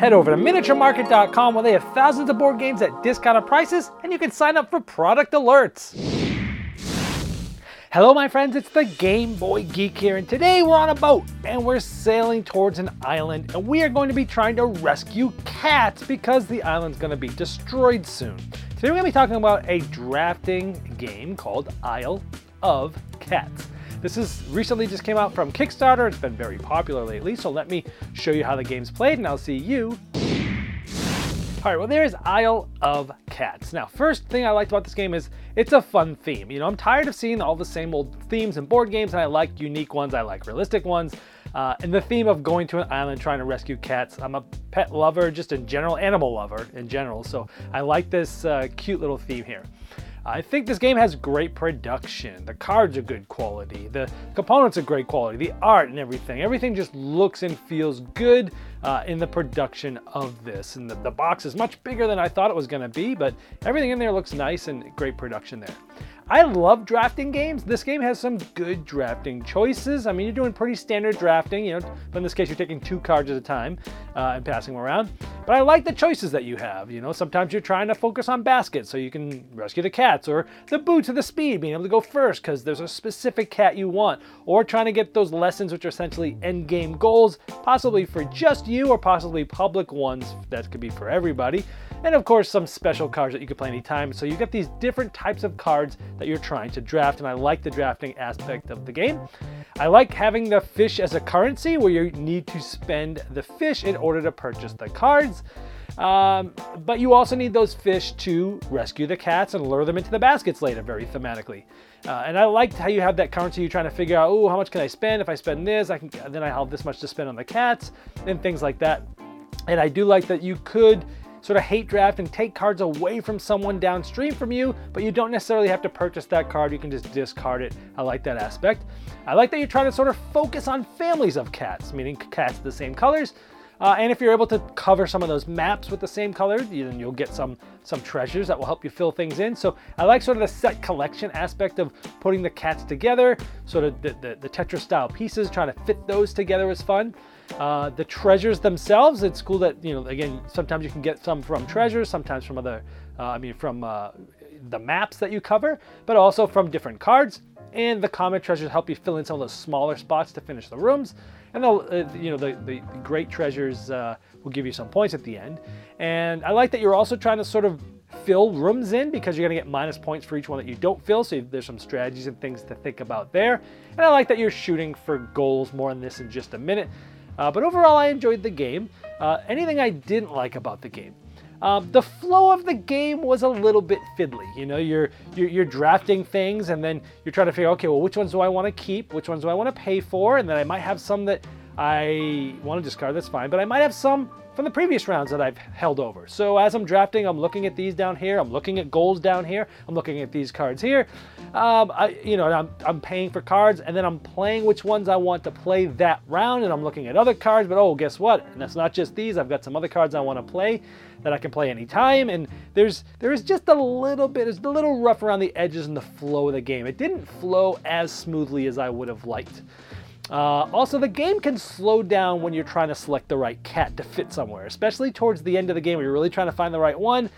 Head over to miniaturemarket.com where they have thousands of board games at discounted prices and you can sign up for product alerts. Hello, my friends, it's the Game Boy Geek here, and today we're on a boat and we're sailing towards an island, and we are going to be trying to rescue cats because the island's going to be destroyed soon. Today we're going to be talking about a drafting game called Isle of Cats. This is recently just came out from Kickstarter. It's been very popular lately, so let me show you how the game's played, and I'll see you all right, well, there's Isle of Cats. Now, first thing I liked about this game is it's a fun theme. You know, I'm tired of seeing all the same old themes in board games, and I like unique ones, I like realistic ones. Uh, and the theme of going to an island trying to rescue cats. I'm a pet lover, just in general, animal lover in general, so I like this uh, cute little theme here. I think this game has great production. The cards are good quality. The components are great quality. The art and everything. Everything just looks and feels good uh, in the production of this. And the, the box is much bigger than I thought it was going to be, but everything in there looks nice and great production there. I love drafting games. This game has some good drafting choices. I mean, you're doing pretty standard drafting, you know, but in this case, you're taking two cards at a time uh, and passing them around. But I like the choices that you have. You know, sometimes you're trying to focus on baskets so you can rescue the cats, or the boots or the speed, being able to go first because there's a specific cat you want, or trying to get those lessons, which are essentially end game goals, possibly for just you, or possibly public ones that could be for everybody and of course some special cards that you can play anytime. So you get these different types of cards that you're trying to draft, and I like the drafting aspect of the game. I like having the fish as a currency where you need to spend the fish in order to purchase the cards. Um, but you also need those fish to rescue the cats and lure them into the baskets later, very thematically. Uh, and I liked how you have that currency. You're trying to figure out, oh, how much can I spend? If I spend this, I can then I have this much to spend on the cats and things like that. And I do like that you could sort of hate draft and take cards away from someone downstream from you, but you don't necessarily have to purchase that card. You can just discard it. I like that aspect. I like that you're trying to sort of focus on families of cats, meaning cats of the same colors. Uh, and if you're able to cover some of those maps with the same color, then you'll get some some treasures that will help you fill things in. So I like sort of the set collection aspect of putting the cats together, sort of the, the, the Tetris style pieces, trying to fit those together was fun. Uh, the treasures themselves, it's cool that, you know, again, sometimes you can get some from treasures, sometimes from other, uh, I mean, from uh, the maps that you cover, but also from different cards. And the common treasures help you fill in some of those smaller spots to finish the rooms. And uh, you know, the, the great treasures uh, will give you some points at the end. And I like that you're also trying to sort of fill rooms in because you're going to get minus points for each one that you don't fill. So there's some strategies and things to think about there. And I like that you're shooting for goals more on this in just a minute. Uh, but overall, I enjoyed the game. Uh, anything I didn't like about the game? Um, the flow of the game was a little bit fiddly. You know, you're, you're, you're drafting things and then you're trying to figure, okay, well, which ones do I want to keep? Which ones do I want to pay for? And then I might have some that I want to discard. That's fine, but I might have some from the previous rounds that I've held over. So as I'm drafting, I'm looking at these down here. I'm looking at goals down here. I'm looking at these cards here. Um, I, you know, I'm, I'm paying for cards, and then I'm playing which ones I want to play that round, and I'm looking at other cards. But oh, guess what? And that's not just these. I've got some other cards I want to play that I can play anytime. And there's there is just a little bit, it's a little rough around the edges in the flow of the game. It didn't flow as smoothly as I would have liked. Uh, also, the game can slow down when you're trying to select the right cat to fit somewhere, especially towards the end of the game where you're really trying to find the right one.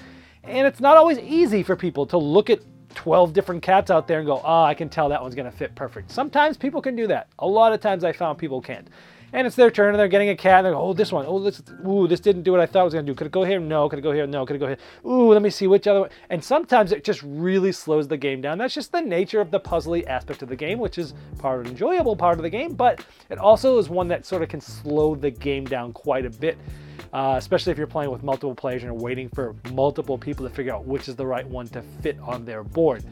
And it's not always easy for people to look at 12 different cats out there and go, oh, I can tell that one's going to fit perfect. Sometimes people can do that. A lot of times I found people can't and it's their turn, and they're getting a cat, And they're like, oh, this one, oh, this, ooh, this didn't do what I thought it was gonna do. Could it go here? No. Could it go here? No. Could it go here? Ooh, let me see which other one. And sometimes it just really slows the game down. That's just the nature of the puzzly aspect of the game, which is part of enjoyable part of the game, but it also is one that sort of can slow the game down quite a bit. Uh, especially if you're playing with multiple players and you're waiting for multiple people to figure out which is the right one to fit on their board.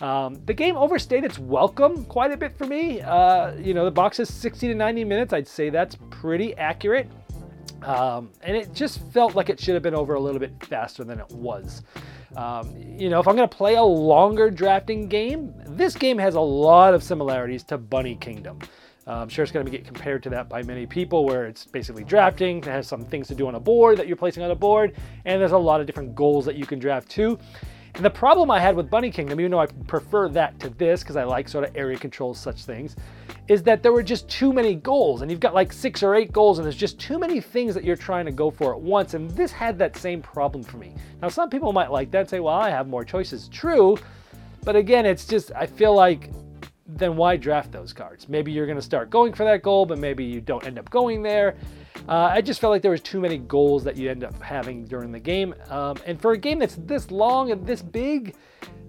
Um, the game overstayed its welcome quite a bit for me. Uh, you know, the box is 60 to 90 minutes. I'd say that's pretty accurate. Um, and it just felt like it should have been over a little bit faster than it was. Um, you know, if I'm going to play a longer drafting game, this game has a lot of similarities to Bunny Kingdom. Uh, I'm sure it's going to get compared to that by many people, where it's basically drafting. It has some things to do on a board that you're placing on a board, and there's a lot of different goals that you can draft too. And the problem I had with Bunny Kingdom, even though I prefer that to this because I like sort of area controls, such things, is that there were just too many goals. And you've got like six or eight goals, and there's just too many things that you're trying to go for at once. And this had that same problem for me. Now, some people might like that and say, well, I have more choices. True. But again, it's just, I feel like then why draft those cards? Maybe you're going to start going for that goal, but maybe you don't end up going there. Uh, I just felt like there was too many goals that you end up having during the game. Um, and for a game that's this long and this big,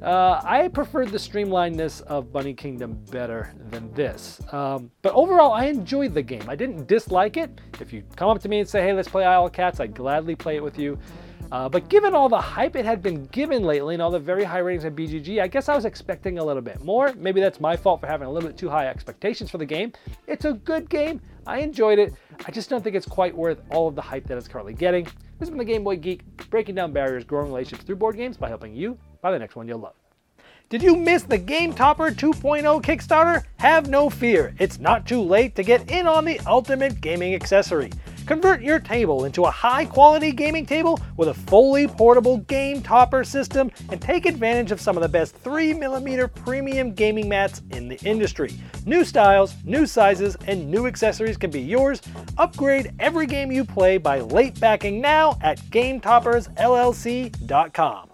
uh, I preferred the streamlinedness of Bunny Kingdom better than this. Um, but overall, I enjoyed the game. I didn't dislike it. If you come up to me and say, hey, let's play Isle of Cats, I'd gladly play it with you. Uh, but given all the hype it had been given lately and all the very high ratings at BGG, I guess I was expecting a little bit more. Maybe that's my fault for having a little bit too high expectations for the game. It's a good game. I enjoyed it. I just don't think it's quite worth all of the hype that it's currently getting. This has been the Game Boy Geek, breaking down barriers, growing relationships through board games by helping you buy the next one you'll love. Did you miss the Game Topper 2.0 Kickstarter? Have no fear, it's not too late to get in on the ultimate gaming accessory. Convert your table into a high quality gaming table with a fully portable game topper system and take advantage of some of the best 3mm premium gaming mats in the industry. New styles, new sizes, and new accessories can be yours. Upgrade every game you play by late backing now at GameToppersLLC.com.